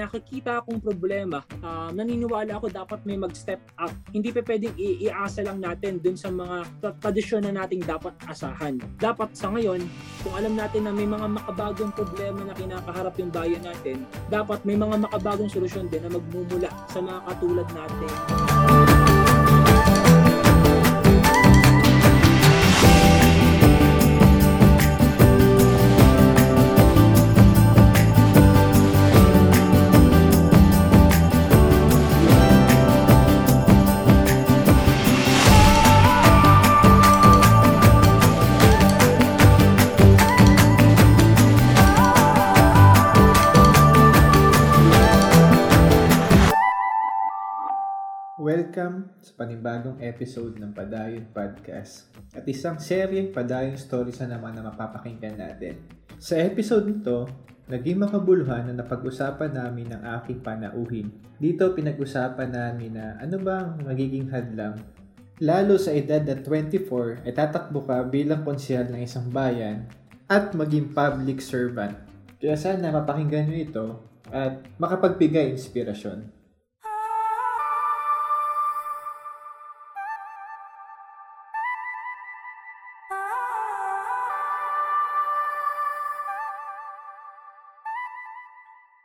nakikita akong problema, uh, naniniwala ako dapat may mag-step up. Hindi pa pwedeng iasa lang natin dun sa mga tradisyon na nating dapat asahan. Dapat sa ngayon, kung alam natin na may mga makabagong problema na kinakaharap yung bayan natin, dapat may mga makabagong solusyon din na magmumula sa mga katulad natin. Welcome sa panibagong episode ng Padayon Podcast at isang seryeng Padayon Stories na naman na mapapakinggan natin. Sa episode nito, naging makabuluhan na napag-usapan namin ng aking panauhin. Dito pinag-usapan namin na ano ba ang magiging hadlang lalo sa edad na 24 ay tatakbo ka bilang konsyal ng isang bayan at maging public servant. Kaya sana mapakinggan nyo ito at makapagbigay inspirasyon.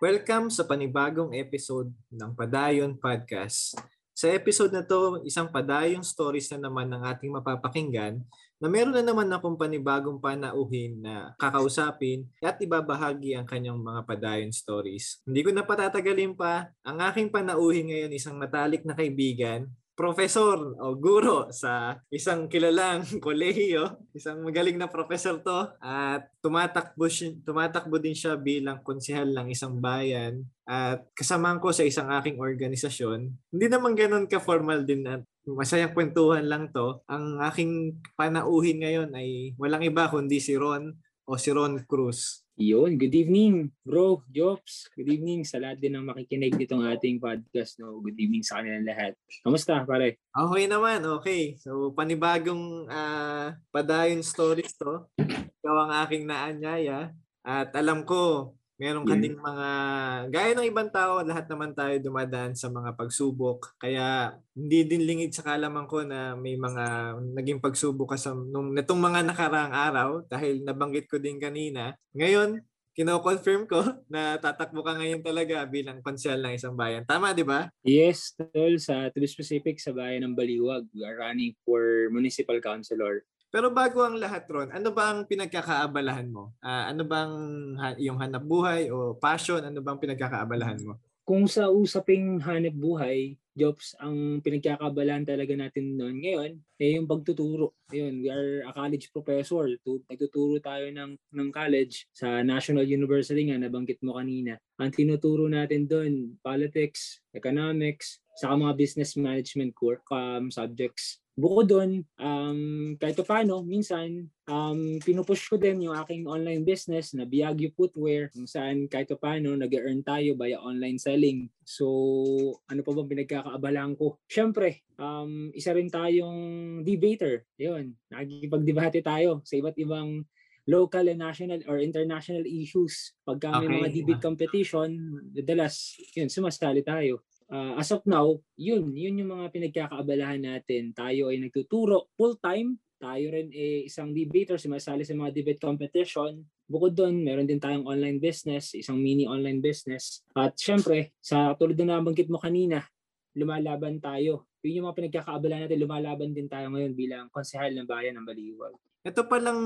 Welcome sa panibagong episode ng Padayon Podcast. Sa episode na to, isang padayong stories na naman ng ating mapapakinggan na meron na naman akong panibagong panauhin na kakausapin at ibabahagi ang kanyang mga padayon stories. Hindi ko na patatagalin pa, ang aking panauhin ngayon isang matalik na kaibigan profesor o guro sa isang kilalang kolehiyo. Isang magaling na professor to at tumatakbo, tumatakbo din siya bilang konsehal ng isang bayan at kasamahan ko sa isang aking organisasyon. Hindi naman ganun ka-formal din at masayang kwentuhan lang to. Ang aking panauhin ngayon ay walang iba kundi si Ron o si Ron Cruz. Yun, good evening bro, Jobs. Good evening sa lahat din ng makikinig nitong ating podcast. No? Good evening sa kanilang lahat. Kamusta pare? Okay naman, okay. So panibagong uh, padayon stories to. Ikaw ang aking naanyaya. At alam ko, Meron ka ding mga, gaya ng ibang tao, lahat naman tayo dumadaan sa mga pagsubok. Kaya hindi din lingid sa kalaman ko na may mga naging pagsubok ka sa nung nitong mga nakaraang araw dahil nabanggit ko din kanina. Ngayon, kino-confirm ko na tatakbo ka ngayon talaga bilang konsyal ng isang bayan. Tama, di ba? Yes, tol. Sa to be specific, sa bayan ng Baliwag, we are running for municipal councilor. Pero bago ang lahat, Ron, ano ba ang pinagkakaabalahan mo? Uh, ano bang ha- yung hanap buhay o passion? Ano bang pinagkakaabalahan mo? Kung sa usaping hanap buhay, jobs, ang pinagkakabalan talaga natin noon ngayon eh yung pagtuturo. Ayun, we are a college professor. Nagtuturo tayo ng, ng college sa National University nga, nabanggit mo kanina. Ang tinuturo natin doon, politics, economics, saka mga business management core um, subjects. Bukod doon, um, kahit paano, minsan, um, pinupush ko din yung aking online business na Biagyo Footwear, kung saan kahit paano, nag-earn tayo via online selling. So, ano pa bang pinagkakaabalaan ko? Siyempre, um, isa rin tayong debater. Yun, nakikipag-debate tayo sa iba't ibang local and national or international issues. Pagka may okay. mga debate competition, dalas, yun, sumasali tayo uh, as of now, yun, yun yung mga pinagkakaabalahan natin. Tayo ay nagtuturo full-time. Tayo rin ay isang debater, sumasali sa mga debate competition. Bukod doon, meron din tayong online business, isang mini online business. At syempre, sa tulad na nabanggit mo kanina, lumalaban tayo. Yun yung mga pinagkakaabalahan natin, lumalaban din tayo ngayon bilang konsehal ng bayan ng Baliwag. Ito palang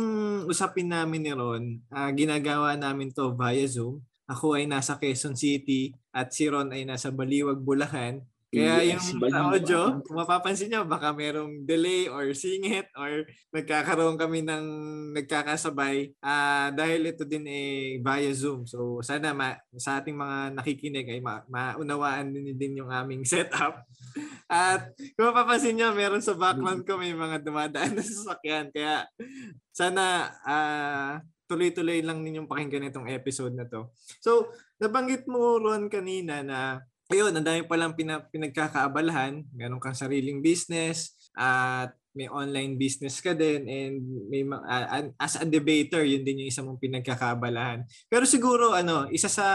usapin namin ni Ron, uh, ginagawa namin to via Zoom ako ay nasa Quezon City at si Ron ay nasa Baliwag, Bulacan. Kaya yes, yung audio, kung mapapansin nyo, baka merong delay or singit or nagkakaroon kami ng nagkakasabay uh, dahil ito din eh via Zoom. So sana ma- sa ating mga nakikinig ay ma- maunawaan din, din yung aming setup. At kung mapapansin nyo, meron sa background ko may mga dumadaan na sasakyan. Kaya sana uh, tuloy-tuloy lang ninyong pakinggan itong episode na to. So, nabanggit mo Ron kanina na ayun, ang dami palang pina, pinagkakaabalahan. Meron kang sariling business at may online business ka din and may uh, as a debater yun din yung isa mong pinagkakabalahan. Pero siguro ano, isa sa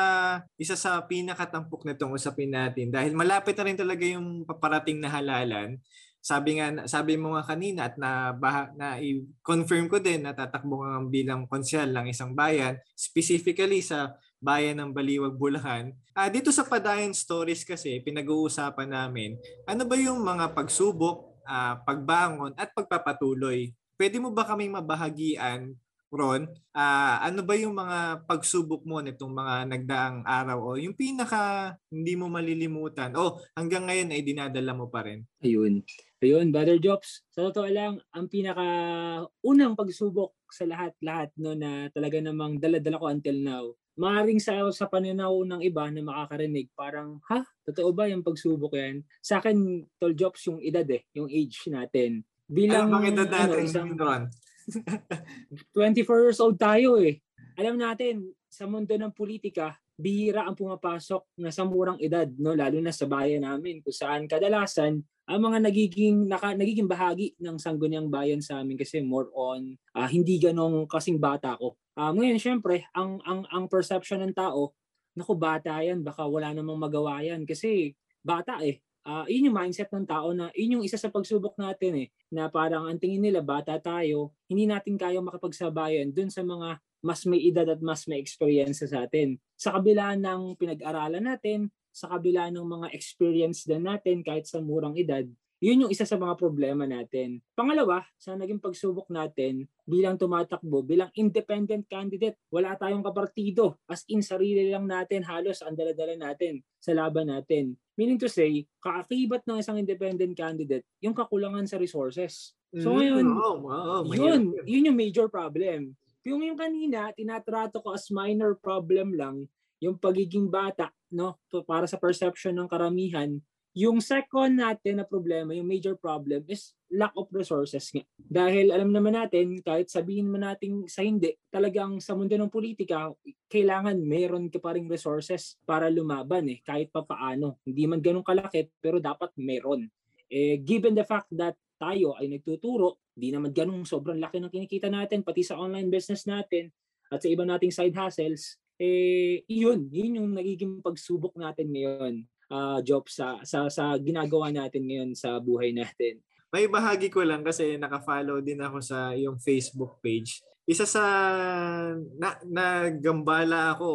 isa sa pinakatampok nitong usapin natin dahil malapit na rin talaga yung paparating na halalan. Sabi nga sabi mo nga kanina at na bah, na i-confirm ko din na tatakbo kang bilang konsyal ng isang bayan, specifically sa bayan ng Baliwag, Bulacan. Ah, dito sa Padayan Stories kasi pinag-uusapan namin ano ba yung mga pagsubok uh, pagbangon at pagpapatuloy. Pwede mo ba kaming mabahagian, Ron? Uh, ano ba yung mga pagsubok mo nitong mga nagdaang araw o yung pinaka hindi mo malilimutan o hanggang ngayon ay dinadala mo pa rin? Ayun. Ayun, Brother Jobs, sa totoo lang, ang pinaka unang pagsubok sa lahat-lahat no na talaga namang dala-dala ko until now maaaring sa, sa pananaw ng iba na makakarinig, parang, ha? Totoo ba yung pagsubok yan? Sa akin, tol jobs yung edad eh, yung age natin. Bilang, ano bang edad natin, ano, isang, 24 years old tayo eh. Alam natin, sa mundo ng politika, bihira ang pumapasok na sa murang edad, no? lalo na sa bayan namin, kung saan kadalasan ang mga nagiging naka, nagiging bahagi ng sangguniang bayan sa amin kasi more on uh, hindi ganong kasing bata ko. Uh, ngayon syempre, ang ang ang perception ng tao, naku bata yan, baka wala namang magawa yan kasi bata eh. Uh, yun yung mindset ng tao na yun yung isa sa pagsubok natin eh na parang ang tingin nila bata tayo hindi natin kaya makapagsabayan dun sa mga mas may edad at mas may experience sa atin sa kabila ng pinag-aralan natin sa kabila ng mga experience din natin kahit sa murang edad, yun yung isa sa mga problema natin. Pangalawa, sa naging pagsubok natin bilang tumatakbo, bilang independent candidate, wala tayong kapartido. As in, sarili lang natin, halos ang dala-dala natin sa laban natin. Meaning to say, kaakibat ng isang independent candidate, yung kakulangan sa resources. So mm, ngayon, oh, oh, yun, yun yung major problem. Yung yung kanina, tinatrato ko as minor problem lang, yung pagiging bata, no, para sa perception ng karamihan, yung second natin na problema, yung major problem is lack of resources nga. Dahil alam naman natin, kahit sabihin mo natin sa hindi, talagang sa mundo ng politika, kailangan meron ka pa rin resources para lumaban eh, kahit pa paano. Hindi man ganun kalaki, pero dapat meron. Eh, given the fact that tayo ay nagtuturo, di naman ganun sobrang laki ng kinikita natin, pati sa online business natin, at sa iba nating side hustles, eh yun, yun yung nagiging pagsubok natin ngayon, uh, job sa, sa sa ginagawa natin ngayon sa buhay natin. May bahagi ko lang kasi naka-follow din ako sa yung Facebook page. Isa sa na, nagambala ako,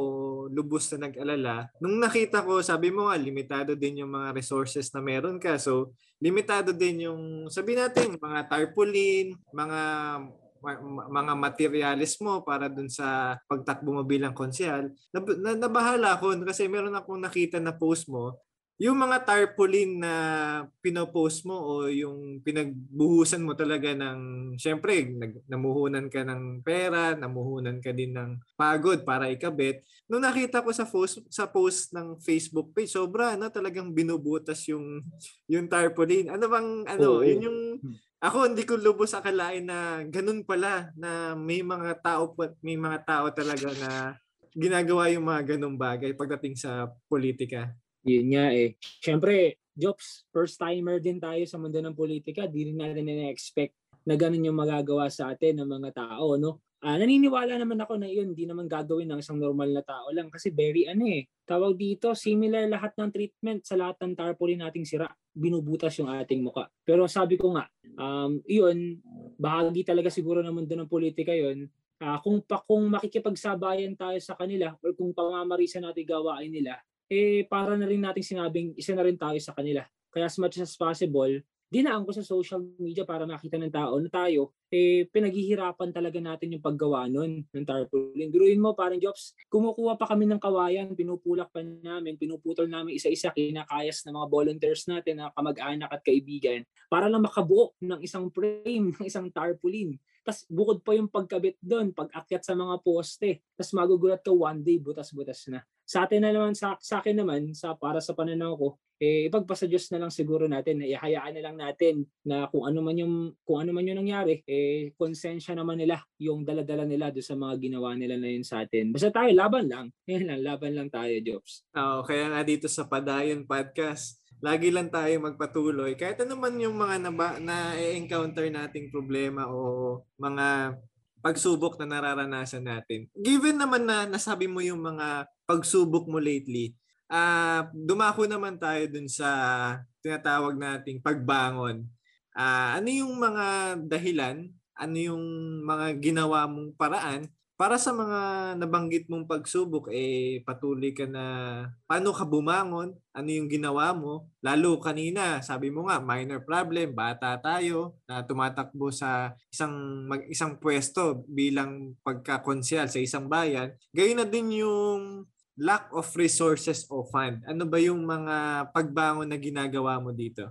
lubos na nag-alala. Nung nakita ko, sabi mo nga, limitado din yung mga resources na meron ka. So, limitado din yung, sabi natin, mga tarpaulin, mga mga materialis mo para dun sa pagtakbo mo bilang konsyal, na, na, nabahala ako kasi meron akong nakita na post mo yung mga tarpaulin na pinopost mo o yung pinagbuhusan mo talaga ng, syempre, nag, namuhunan ka ng pera, namuhunan ka din ng pagod para ikabit. Nung nakita ko sa post, sa post ng Facebook page, sobra na talagang binubutas yung yung tarpaulin. Ano bang, ano, Oo. yun yung, hmm. ako hindi ko lubos akalain na ganun pala, na may mga tao, may mga tao talaga na ginagawa yung mga ganung bagay pagdating sa politika. Yun nga eh. Siyempre, Jobs, first timer din tayo sa mundo ng politika. Di rin natin na-expect na ganun yung magagawa sa atin ng mga tao, no? Ah, naniniwala naman ako na yun, hindi naman gagawin ng isang normal na tao lang kasi very ano eh. Tawag dito, similar lahat ng treatment sa lahat ng tarpaulin nating sira. Binubutas yung ating muka. Pero sabi ko nga, um, yun, bahagi talaga siguro ng mundo ng politika yun. Uh, kung pa kung makikipagsabayan tayo sa kanila or kung pamamarisa natin gawain nila, eh para na rin nating sinabing isa na rin tayo sa kanila. Kaya as much as possible, dinaan ko sa social media para makita ng tao na tayo, eh, pinaghihirapan talaga natin yung paggawa nun ng tarpaulin. Biruin mo, parang jobs, kumukuha pa kami ng kawayan, pinupulak pa namin, pinuputol namin isa-isa, kinakayas ng mga volunteers natin na kamag-anak at kaibigan para lang makabuo ng isang frame, ng isang tarpaulin. Tapos bukod pa yung pagkabit doon, pag-akyat sa mga poste. Tapos magugulat ka one day, butas-butas na. Sa atin na naman, sa, sa akin naman, sa, para sa pananaw ko, eh, ipagpasa Diyos na lang siguro natin, na ihayaan na lang natin na kung ano man yung, kung ano man yung nangyari, eh, konsensya naman nila yung daladala nila do sa mga ginawa nila na yun sa atin. Basta tayo, laban lang. Yan lang, laban lang tayo, Jobs. Oh, kaya nga dito sa Padayon Podcast, lagi lang tayo magpatuloy. Kahit ano man yung mga naba, na-encounter nating problema o mga pagsubok na nararanasan natin. Given naman na nasabi mo yung mga pagsubok mo lately, uh, dumako naman tayo dun sa tinatawag nating pagbangon. Uh, ano yung mga dahilan, ano yung mga ginawa mong paraan para sa mga nabanggit mong pagsubok, eh patuloy ka na, paano ka bumangon? Ano yung ginawa mo? Lalo kanina, sabi mo nga, minor problem, bata tayo, na tumatakbo sa isang, mag, isang pwesto bilang pagkakonsyal sa isang bayan. Gayun na din yung lack of resources o fund. Ano ba yung mga pagbangon na ginagawa mo dito?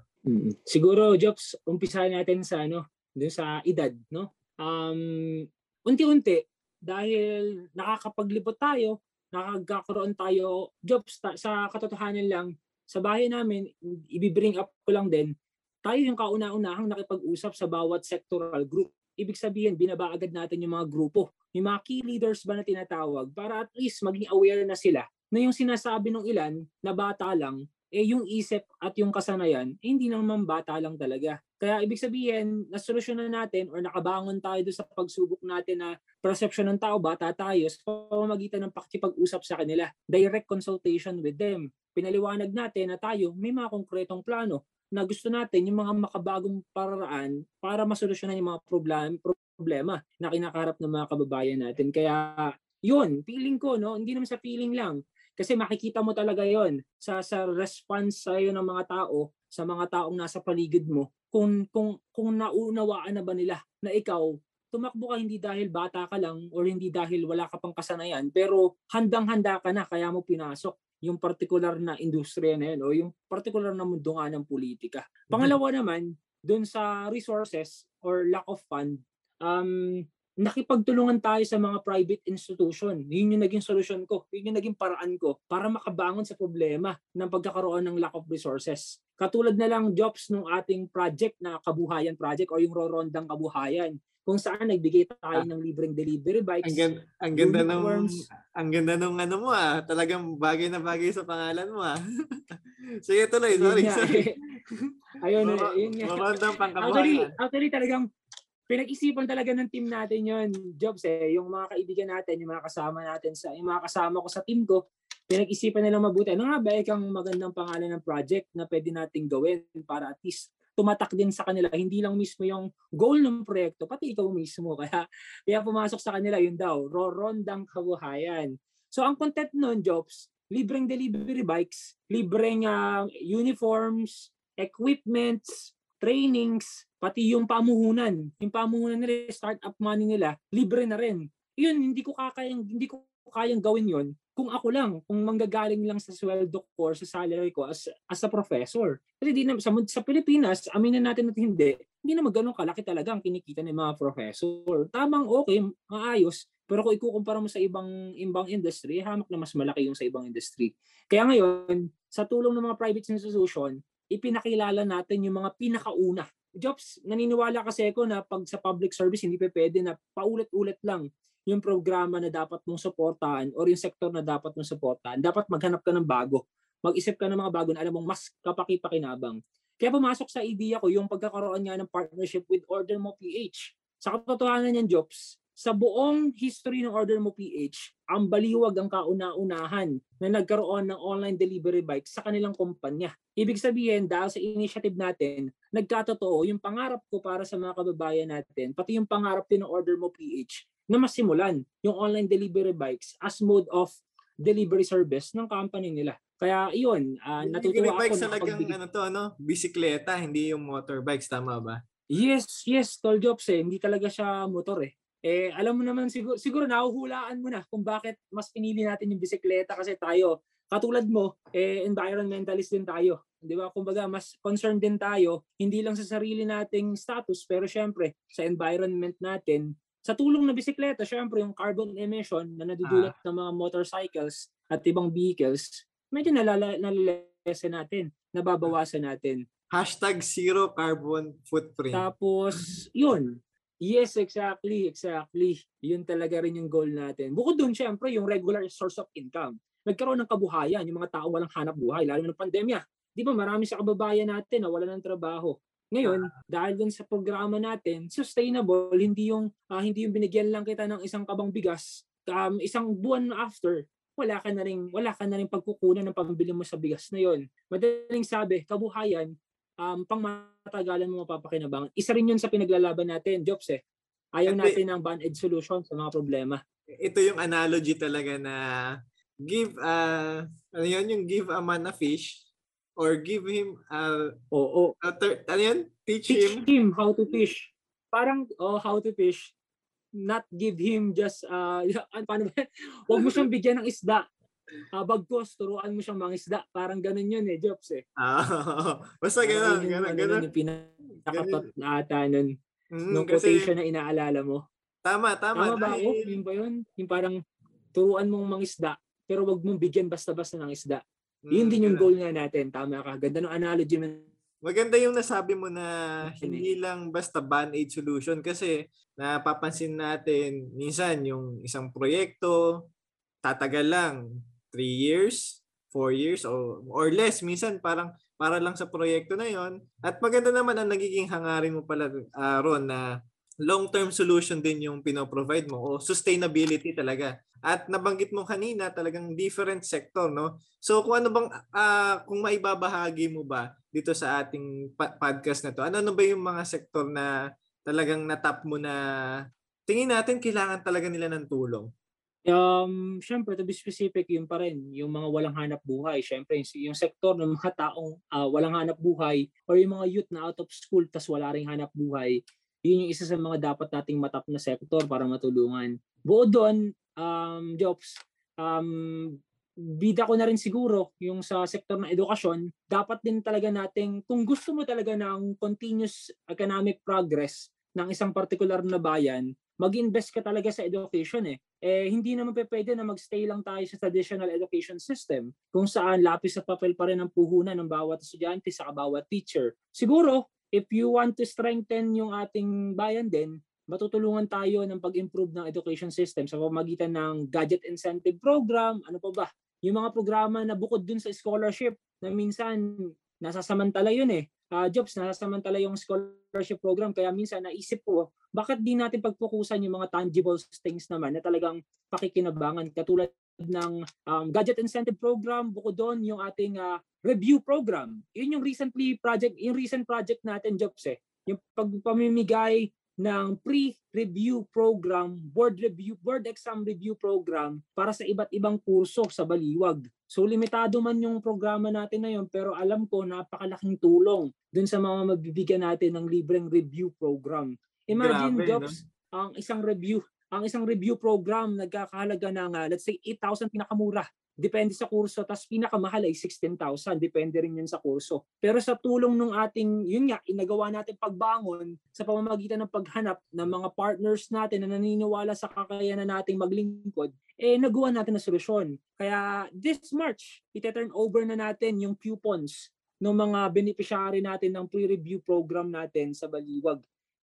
Siguro, Jobs, umpisahan natin sa ano, dun sa edad, no? Um, unti-unti, dahil nakakapaglibot tayo, nakagkakaroon tayo jobs ta- sa katotohanan lang sa bahay namin, i-bring up ko lang din, tayo yung kauna-unahang nakipag-usap sa bawat sectoral group. Ibig sabihin, binaba agad natin yung mga grupo, yung mga key leaders ba na tinatawag para at least maging aware na sila na yung sinasabi ng ilan na bata lang eh yung isip at yung kasanayan, eh, hindi naman bata lang talaga. Kaya ibig sabihin, nasolusyonan natin or nakabangon tayo doon sa pagsubok natin na perception ng tao, bata tayo, sa pamamagitan ng pakikipag-usap sa kanila. Direct consultation with them. Pinaliwanag natin na tayo may mga konkretong plano na gusto natin yung mga makabagong paraan para masolusyonan yung mga problem, problema na kinakarap ng mga kababayan natin. Kaya yun, feeling ko, no? hindi naman sa feeling lang, kasi makikita mo talaga yon sa sa response sa ng mga tao, sa mga taong nasa paligid mo, kung kung kung naunawaan na ba nila na ikaw tumakbo ka hindi dahil bata ka lang or hindi dahil wala ka pang kasanayan, pero handang-handa ka na kaya mo pinasok yung particular na industriya na yun o yung particular na mundo nga ng politika. Mm-hmm. Pangalawa naman, dun sa resources or lack of fund, um, nakipagtulungan tayo sa mga private institution. Yun yung naging solusyon ko. Yun yung naging paraan ko para makabangon sa problema ng pagkakaroon ng lack of resources. Katulad na lang jobs ng ating project na kabuhayan project o yung rorondang kabuhayan kung saan nagbigay tayo ng libreng delivery bikes. Ang ganda, ang ganda ng ang ganda ng ano mo ah. Talagang bagay na bagay sa pangalan mo ah. Sige tuloy, sorry, sorry. Ayun, Maro, yun nga. Rorondang pangkabuhayan. Actually, actually talagang pinag-isipan talaga ng team natin yon jobs eh yung mga kaibigan natin yung mga kasama natin sa yung mga kasama ko sa team ko pinag-isipan nila mabuti. Ano nga ba ikang magandang pangalan ng project na pwede nating gawin para at least tumatak din sa kanila? Hindi lang mismo yung goal ng proyekto pati ikaw mismo. Kaya kaya pumasok sa kanila yun daw rorondang kabuhayan. So ang content noon jobs libreng delivery bikes libreng uh, uniforms equipments trainings pati yung pamuhunan, yung pamuhunan nila, startup money nila, libre na rin. Yun, hindi ko kakayang, hindi ko kayang gawin yon kung ako lang, kung manggagaling lang sa sweldo ko or sa salary ko as, as a professor. Kasi di na, sa, sa Pilipinas, aminin natin at hindi, hindi naman ganun kalaki talaga ang kinikita ng mga professor. Tamang okay, maayos, pero kung ikukumpara mo sa ibang ibang industry, hamak na mas malaki yung sa ibang industry. Kaya ngayon, sa tulong ng mga private institution, ipinakilala natin yung mga pinakauna jobs, naniniwala kasi ako na pag sa public service, hindi pa pwede na paulit-ulit lang yung programa na dapat mong suportahan or yung sektor na dapat mong suportahan. Dapat maghanap ka ng bago. Mag-isip ka ng mga bago na alam mong mas kapaki-pakinabang. Kaya pumasok sa idea ko yung pagkakaroon nga ng partnership with Order Mo PH. Sa katotohanan yan, Jobs, sa buong history ng Order Mo PH, ang baliwag ang kauna-unahan na nagkaroon ng online delivery bike sa kanilang kumpanya. Ibig sabihin, dahil sa initiative natin, nagkatotoo yung pangarap ko para sa mga kababayan natin, pati yung pangarap din ng Order Mo PH, na masimulan yung online delivery bikes as mode of delivery service ng company nila. Kaya iyon, uh, natutuwa ako. Delivery talagang ano to, ano, bisikleta, hindi yung motorbikes, tama ba? Yes, yes, tall jobs eh. Hindi talaga siya motor eh eh alam mo naman siguro siguro nahuhulaan mo na kung bakit mas pinili natin yung bisikleta kasi tayo katulad mo eh environmentalist din tayo 'di ba kumbaga mas concerned din tayo hindi lang sa sarili nating status pero syempre sa environment natin sa tulong ng bisikleta syempre yung carbon emission na nadudulot ah. ng mga motorcycles at ibang vehicles medyo nalala nalalesen natin nababawasan natin Hashtag zero carbon footprint. Tapos, yun, Yes, exactly, exactly. Yun talaga rin yung goal natin. Bukod doon, syempre, yung regular source of income. Nagkaroon ng kabuhayan, yung mga tao walang hanap buhay, lalo ng pandemya. di ba marami sa kababayan natin na wala ng trabaho. Ngayon, dahil dun sa programa natin, sustainable, hindi yung uh, hindi yung binigyan lang kita ng isang kabang bigas, um, isang buwan after, wala ka na rin wala ka na rin pagkukunan ng pambili mo sa bigas na yon. Madaling sabi, kabuhayan um, pang matagalan mo mapapakinabangan. Isa rin yun sa pinaglalaban natin, Jobs eh. Ayaw Ito, natin ng band-aid solution sa mga problema. Ito yung analogy talaga na give uh, ano yun, yung give a man a fish or give him uh, Oo. A ter- ano yun? Teach, Teach him. him how to fish. Parang oh, how to fish. Not give him just uh, paano ba? Huwag mo siyang bigyan ng isda. Uh, bagkos, turuan mo siyang mangisda. Parang ganun yun eh, Jobs eh. Ah, basta ganun, ganun, ganun. Ganun yung pinakatot na ata nun. Mm, nung kasi, quotation na inaalala mo. Tama, tama. Tama ba ako? Oh, yun ba yun? Yung parang turuan mong mangisda, pero wag mong bigyan basta-basta ng isda. Mm, yun din yung goal nga natin. Tama ka. Ganda ng analogy mo. Maganda yung nasabi mo na hindi lang basta band-aid solution kasi napapansin natin minsan yung isang proyekto tatagal lang 3 years, 4 years or, or less. Minsan parang para lang sa proyekto na yon At maganda naman ang nagiging hangarin mo pala uh, Ron na long-term solution din yung pino-provide mo o sustainability talaga. At nabanggit mo kanina talagang different sector no. So kung ano bang uh, kung maibabahagi mo ba dito sa ating podcast na to, ano ano ba yung mga sektor na talagang natap mo na tingin natin kailangan talaga nila ng tulong? Um, syempre to be specific, yun pa rin, yung mga walang hanap buhay. Syempre, yung sektor ng mga taong uh, walang hanap buhay or yung mga youth na out of school tas wala ring hanap buhay, yun yung isa sa mga dapat nating matap na sektor para matulungan. Buod doon, um, jobs, um, bida ko na rin siguro yung sa sektor ng edukasyon, dapat din talaga nating, kung gusto mo talaga ng continuous economic progress ng isang particular na bayan, mag-invest ka talaga sa education eh. Eh, hindi naman pwede na magstay lang tayo sa traditional education system kung saan lapis at papel pa rin ang puhunan ng bawat estudyante sa bawat teacher. Siguro, if you want to strengthen yung ating bayan din, matutulungan tayo ng pag-improve ng education system sa pamagitan ng gadget incentive program, ano pa ba, yung mga programa na bukod dun sa scholarship na minsan nasasamantala yun eh uh, jobs, nasasamantala yung scholarship program. Kaya minsan naisip ko, bakit di natin pagpukusan yung mga tangible things naman na talagang pakikinabangan katulad ng um, gadget incentive program, bukod doon yung ating uh, review program. Yun yung recently project, yung recent project natin jobs eh. Yung pagpamimigay ng pre-review program, board review, board exam review program para sa iba't ibang kurso sa Baliwag. So limitado man yung programa natin na yun, pero alam ko napakalaking tulong dun sa mga mabibigyan natin ng libreng review program. Imagine, Grabe, Jobs, no? ang isang review, ang isang review program nagkakahalaga ng uh, let's say 8,000 pinakamura Depende sa kurso. Tapos pinakamahal ay 16,000. Depende rin yan sa kurso. Pero sa tulong ng ating, yun nga, inagawa natin pagbangon sa pamamagitan ng paghanap ng mga partners natin na naniniwala sa kakayanan nating maglingkod, eh nagawa natin na solusyon. Kaya this March, ite-turn over na natin yung coupons ng mga beneficiary natin ng pre-review program natin sa Baliwag.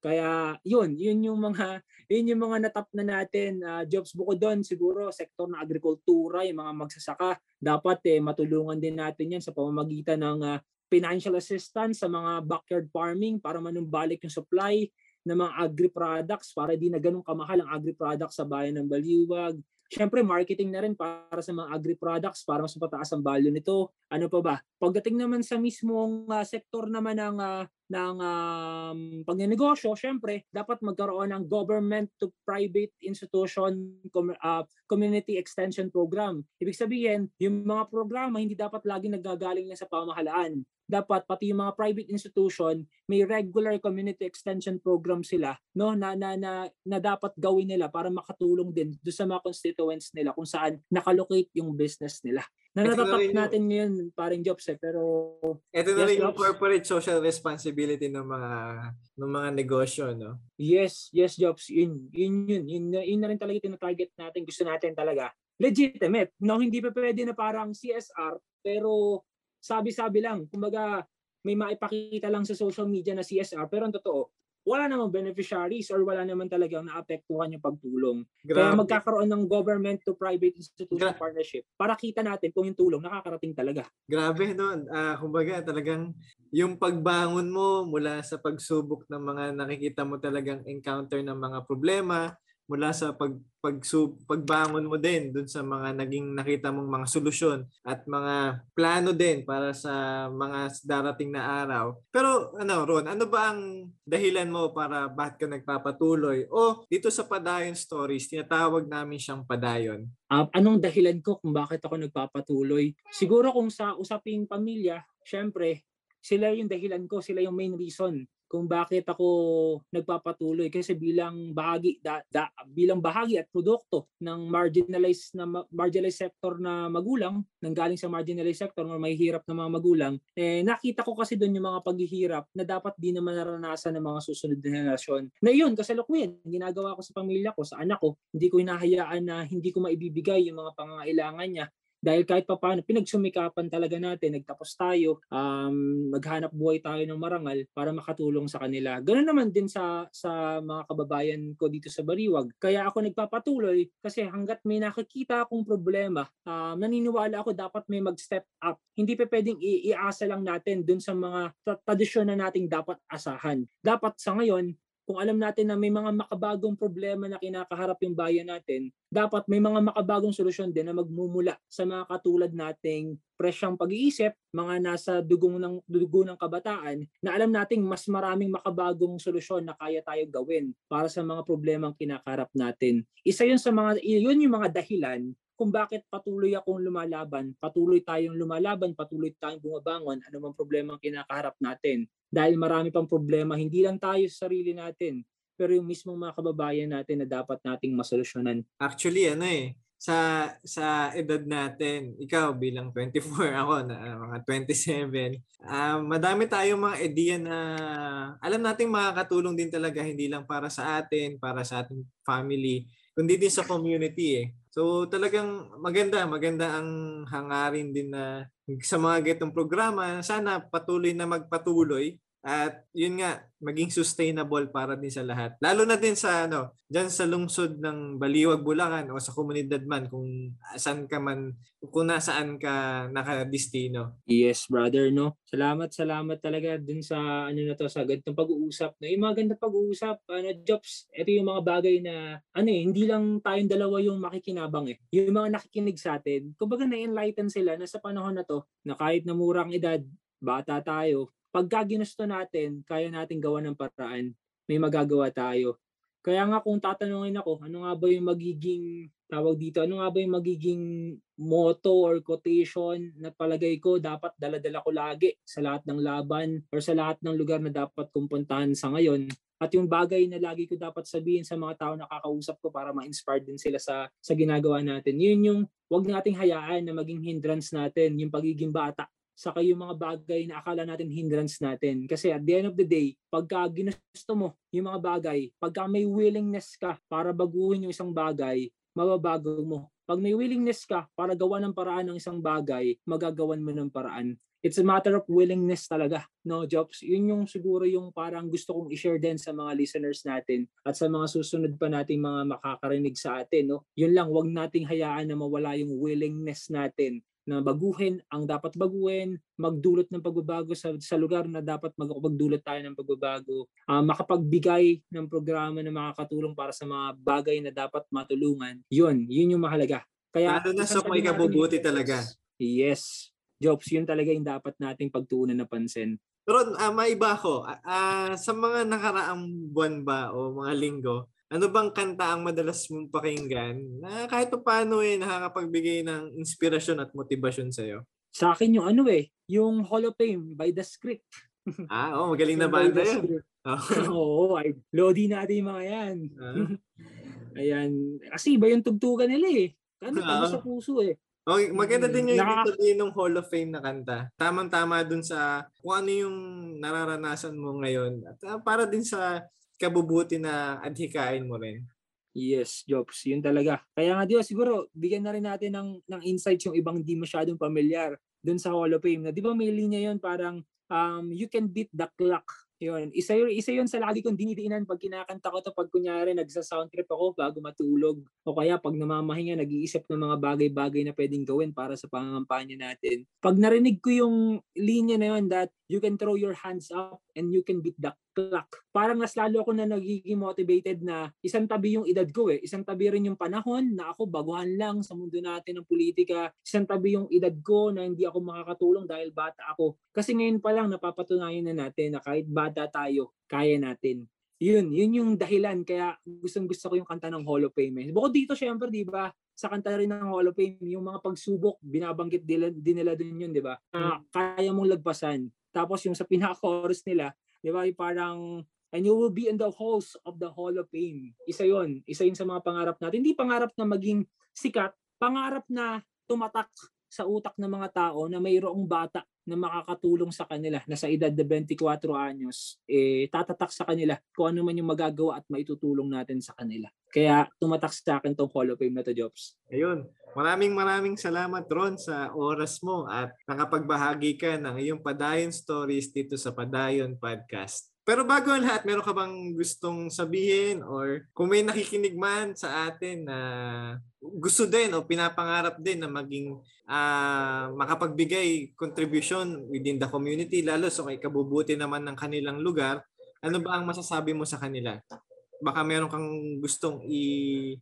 Kaya yun, yun yung mga yun yung mga natap na natin uh, jobs bukod doon siguro sektor ng agrikultura, yung mga magsasaka, dapat eh matulungan din natin yan sa pamamagitan ng uh, financial assistance sa mga backyard farming para manumbalik yung supply ng mga agri-products para di na ganun kamahal ang agri-products sa bayan ng Baliwag. Siyempre, marketing na rin para sa mga agri-products para mas mapataas ang value nito. Ano pa ba? Pagdating naman sa mismong uh, sektor naman ng uh, ng um, pagnenegosyo, syempre, dapat magkaroon ng government to private institution com- uh, community extension program. Ibig sabihin, yung mga programa hindi dapat lagi nagagaling lang sa pamahalaan. Dapat pati yung mga private institution may regular community extension program sila no na na na, na dapat gawin nila para makatulong din do sa mga constituents nila kung saan nakalocate yung business nila. Na natatap natin ngayon paring jobs eh, pero... Ito na yes, rin yung corporate social responsibility ng mga ng mga negosyo, no? Yes, yes, jobs. Yun, yun. Yun, yun, yun na rin talaga tina-target natin. Gusto natin talaga. Legitimate. No, hindi pa pwede na parang CSR, pero sabi-sabi lang. Kumbaga, may maipakita lang sa social media na CSR, pero ang totoo, wala namang beneficiaries or wala naman talagang naapektuhan yung pagtulong. Grabe. Kaya magkakaroon ng government to private institution Gra- partnership para kita natin kung yung tulong nakakarating talaga. Grabe no. Uh, kumbaga talagang yung pagbangon mo mula sa pagsubok ng mga nakikita mo talagang encounter ng mga problema mula sa pag, pag pagbangon mo din dun sa mga naging nakita mong mga solusyon at mga plano din para sa mga darating na araw. Pero ano Ron, ano ba ang dahilan mo para bakit ka nagpapatuloy? O dito sa Padayon Stories, tinatawag namin siyang Padayon. Uh, anong dahilan ko kung bakit ako nagpapatuloy? Siguro kung sa usaping pamilya, syempre, sila yung dahilan ko, sila yung main reason kung bakit ako nagpapatuloy. Kasi bilang bahagi da, da, bilang bahagi at produkto ng marginalized na marginalized sector na magulang nanggaling sa marginalized sector or may hirap na mga magulang eh nakita ko kasi doon yung mga paghihirap na dapat di naman naranasan ng mga susunod na henerasyon. Na yun kasalukuyan ginagawa ko sa pamilya ko sa anak ko. Hindi ko hinahayaan na hindi ko maibibigay yung mga pangangailangan niya dahil kahit pa paano, pinagsumikapan talaga natin, nagtapos tayo, um, maghanap buhay tayo ng marangal para makatulong sa kanila. Ganun naman din sa, sa mga kababayan ko dito sa Bariwag. Kaya ako nagpapatuloy kasi hanggat may nakikita akong problema, um, naniniwala ako dapat may mag-step up. Hindi pa pwedeng iasa lang natin dun sa mga tradisyon na nating dapat asahan. Dapat sa ngayon, kung alam natin na may mga makabagong problema na kinakaharap yung bayan natin, dapat may mga makabagong solusyon din na magmumula sa mga katulad nating presyang pag-iisip, mga nasa dugong ng dugo ng kabataan, na alam nating mas maraming makabagong solusyon na kaya tayo gawin para sa mga problemang kinakaharap natin. Isa yun sa mga yun yung mga dahilan kung bakit patuloy akong lumalaban, patuloy tayong lumalaban, patuloy tayong bumabangon, ano mang problema ang kinakaharap natin. Dahil marami pang problema, hindi lang tayo sa sarili natin, pero yung mismong mga kababayan natin na dapat nating masolusyonan. Actually, ano eh, sa sa edad natin, ikaw bilang 24, ako na uh, mga 27, uh, madami tayong mga ideya na alam nating makakatulong din talaga hindi lang para sa atin, para sa ating family, kundi din sa community eh. So talagang maganda, maganda ang hangarin din na sa mga getong programa, sana patuloy na magpatuloy at yun nga, maging sustainable para din sa lahat. Lalo na din sa ano, diyan sa lungsod ng Baliwag, Bulacan o sa komunidad man kung saan ka man kung nasaan ka nakadestino. Yes, brother, no. Salamat, salamat talaga dun sa ano na to sa ganitong pag-uusap. No, yung mga ganda pag-uusap, ano, jobs, ito yung mga bagay na ano eh, hindi lang tayong dalawa yung makikinabang eh. Yung mga nakikinig sa atin, kumbaga na-enlighten sila na sa panahon na to, na kahit na murang edad, bata tayo, pagka ginusto natin, kaya natin gawa ng paraan, may magagawa tayo. Kaya nga kung tatanungin ako, ano nga ba yung magiging tawag dito, ano nga ba yung magiging motto or quotation na palagay ko dapat daladala ko lagi sa lahat ng laban or sa lahat ng lugar na dapat kong puntahan sa ngayon. At yung bagay na lagi ko dapat sabihin sa mga tao na kakausap ko para ma-inspire din sila sa, sa ginagawa natin. Yun yung wag nating hayaan na maging hindrance natin, yung pagiging bata saka yung mga bagay na akala natin hindrance natin. Kasi at the end of the day, pagka ginusto mo yung mga bagay, pagka may willingness ka para baguhin yung isang bagay, mababago mo. Pag may willingness ka para gawa ng paraan ng isang bagay, magagawan mo ng paraan. It's a matter of willingness talaga, no, Jobs? Yun yung siguro yung parang gusto kong i-share din sa mga listeners natin at sa mga susunod pa nating mga makakarinig sa atin, no? Yun lang, wag nating hayaan na mawala yung willingness natin na baguhin ang dapat baguhin, magdulot ng pagbabago sa, sa lugar na dapat magdulot tayo ng pagbabago, uh, makapagbigay ng programa na makakatulong para sa mga bagay na dapat matulungan. Yun, yun yung mahalaga. Kaya, Lalo na sa may kabubuti talaga. Yes. Jobs, yun talaga yung dapat nating pagtuunan na pansin. Pero uh, maiba ko, uh, sa mga nakaraang buwan ba o mga linggo, ano bang kanta ang madalas mong pakinggan na kahit pa paano eh nakakapagbigay ng inspirasyon at motibasyon sa'yo? Sa akin yung ano eh, yung Hall of Fame by The Script. ah, oh, magaling na banda. Oh. Oo, ay, lodi natin yung mga yan. Ah. Ayan. Kasi iba yung tugtugan nila eh. Ano, ah. sa puso eh. Okay, maganda din yung Naka- sabihin ng Hall of Fame na kanta. Tamang-tama dun sa kung ano yung nararanasan mo ngayon. At uh, para din sa kabubuti na adhikain mo rin. Yes, Jobs. Yun talaga. Kaya nga, di ba, siguro, bigyan na rin natin ng, ng insights yung ibang di masyadong familiar dun sa Hall of Fame. Na, di ba may linya yun parang, um, you can beat the clock Yun, isa yun, isa yun sa lagi kong dinidiinan pag kinakanta ko to pag kunyari nagsa-sound trip ako bago matulog o kaya pag namamahinga nag-iisip ng mga bagay-bagay na pwedeng gawin para sa pangampanya natin. Pag narinig ko yung linya na yun that you can throw your hands up and you can beat the clock. Parang mas lalo ako na nagiging motivated na isang tabi yung edad ko eh. Isang tabi rin yung panahon na ako baguhan lang sa mundo natin ng politika. Isang tabi yung edad ko na hindi ako makakatulong dahil bata ako. Kasi ngayon pa lang napapatunayan na natin na kahit bata tayo, kaya natin. Yun, yun yung dahilan kaya gustong gusto ko yung kanta ng Hall of Fame. Eh. Bukod dito syempre, di ba, sa kanta rin ng Hall of Fame, yung mga pagsubok, binabanggit din, din nila dun yun, di ba? Uh, kaya mong lagpasan. Tapos yung sa pinaka-chorus nila, di ba, parang and you will be in the halls of the Hall of Fame. Isa yon Isa yun sa mga pangarap natin. Hindi pangarap na maging sikat, pangarap na tumatak sa utak ng mga tao na mayroong bata na makakatulong sa kanila na sa edad na 24 anyos, eh, tatatak sa kanila kung ano man yung magagawa at maitutulong natin sa kanila. Kaya tumatak sa akin tong Hall of Fame na to, Jobs. Ayun. Maraming maraming salamat Ron sa oras mo at nakapagbahagi ka ng iyong Padayon Stories dito sa Padayon Podcast. Pero bago ang lahat, meron ka bang gustong sabihin or kung may nakikinig man sa atin na gusto din o pinapangarap din na maging uh, makapagbigay contribution within the community, lalo sa so kay kabubuti naman ng kanilang lugar, ano ba ang masasabi mo sa kanila? Baka meron kang gustong i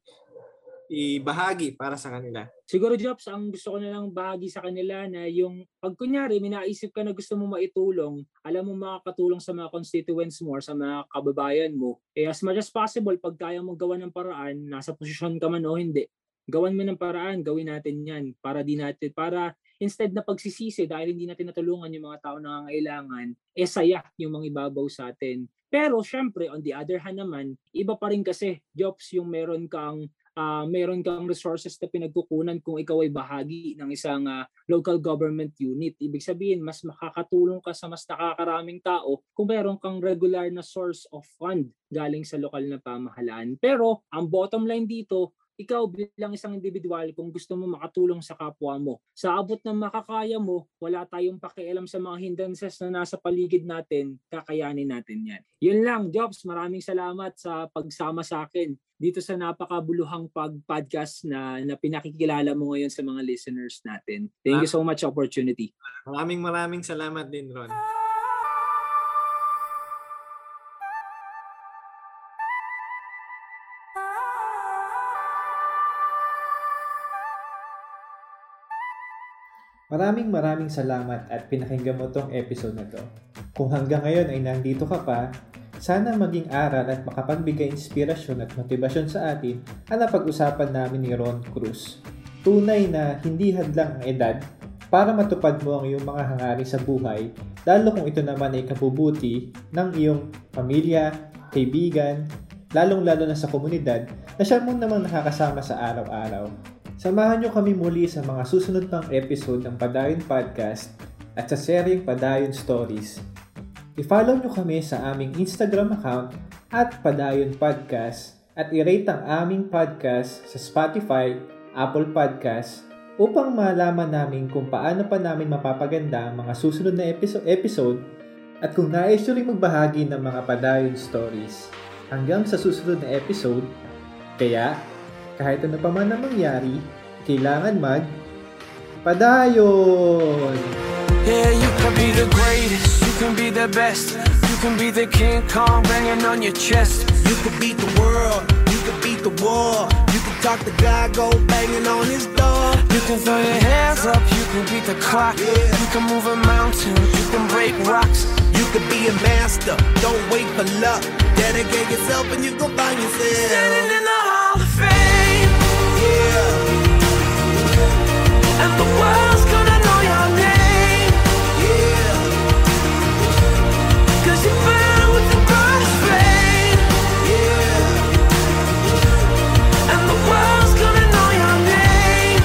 ibahagi para sa kanila? Siguro Jobs, ang gusto ko na lang bahagi sa kanila na yung pag kunyari may naisip ka na gusto mo maitulong, alam mo makakatulong sa mga constituents mo or sa mga kababayan mo, eh as much as possible, pag kaya mo gawa ng paraan, nasa posisyon ka man o hindi, gawan mo ng paraan, gawin natin yan para di natin, para instead na pagsisisi dahil hindi natin natulungan yung mga tao na nangangailangan, eh saya yung mga ibabaw sa atin. Pero syempre, on the other hand naman, iba pa rin kasi, jobs yung meron kang uh, meron kang resources na pinagkukunan kung ikaw ay bahagi ng isang uh, local government unit. Ibig sabihin, mas makakatulong ka sa mas nakakaraming tao kung meron kang regular na source of fund galing sa lokal na pamahalaan. Pero ang bottom line dito, ikaw bilang isang individual kung gusto mo makatulong sa kapwa mo. Sa abot ng makakaya mo, wala tayong pakialam sa mga hindrances na nasa paligid natin, kakayanin natin yan. Yun lang, Jobs, maraming salamat sa pagsama sa akin dito sa napakabuluhang pag-podcast na, na pinakikilala mo ngayon sa mga listeners natin. Thank you so much opportunity. Maraming maraming salamat din, Ron. Maraming maraming salamat at pinakinggan mo tong episode na to. Kung hanggang ngayon ay nandito ka pa, sana maging aral at makapagbigay inspirasyon at motibasyon sa atin ang napag-usapan namin ni Ron Cruz. Tunay na hindi hadlang ang edad para matupad mo ang iyong mga hangarin sa buhay, lalo kung ito naman ay kabubuti ng iyong pamilya, kaibigan, lalong-lalo na sa komunidad na siya mo namang nakakasama sa araw-araw. Samahan nyo kami muli sa mga susunod pang episode ng Padayon Podcast at sa seryeng Padayon Stories. I-follow nyo kami sa aming Instagram account at Padayon Podcast at i-rate ang aming podcast sa Spotify, Apple Podcast upang malaman namin kung paano pa namin mapapaganda ang mga susunod na episode, episode at kung nais nyo rin magbahagi ng mga Padayon Stories. Hanggang sa susunod na episode, kaya kahit ano pa man ang mangyari, kailangan mag padayon! Yeah, you can be the greatest, you can be the best You can be the King Kong banging on your chest You can beat the world, you can beat the war You can talk to God, go banging on his door You can throw your hands up, you can beat the clock yeah. You can move a mountain, you can break rocks You can be a master, don't wait for luck Dedicate yourself and you can find yourself Standing in the You fell with the birth And the world's gonna know your name.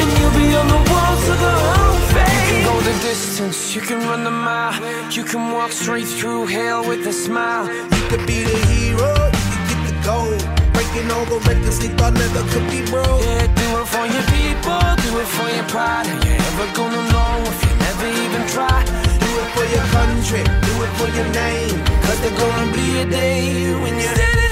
And you'll be on the walls of the whole face. You can go the distance, you can run the mile You can walk straight through hell with a smile You could be the hero, you can get the gold Breaking all the records they thought never could be broke. Yeah, for your people, do it for your pride. Are you ever gonna know if you never even try? Do it for your country, do it for your name. Cause there's gonna be a day when you're. standing.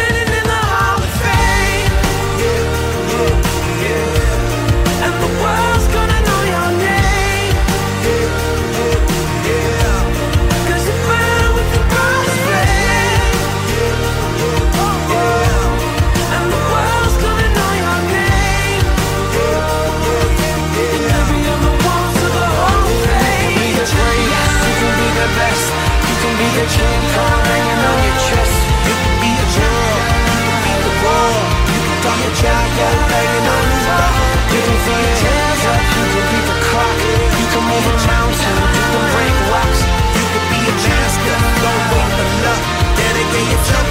guy You can beat the You can move a mountain You can break rocks You can be a master Don't wait for Dedicate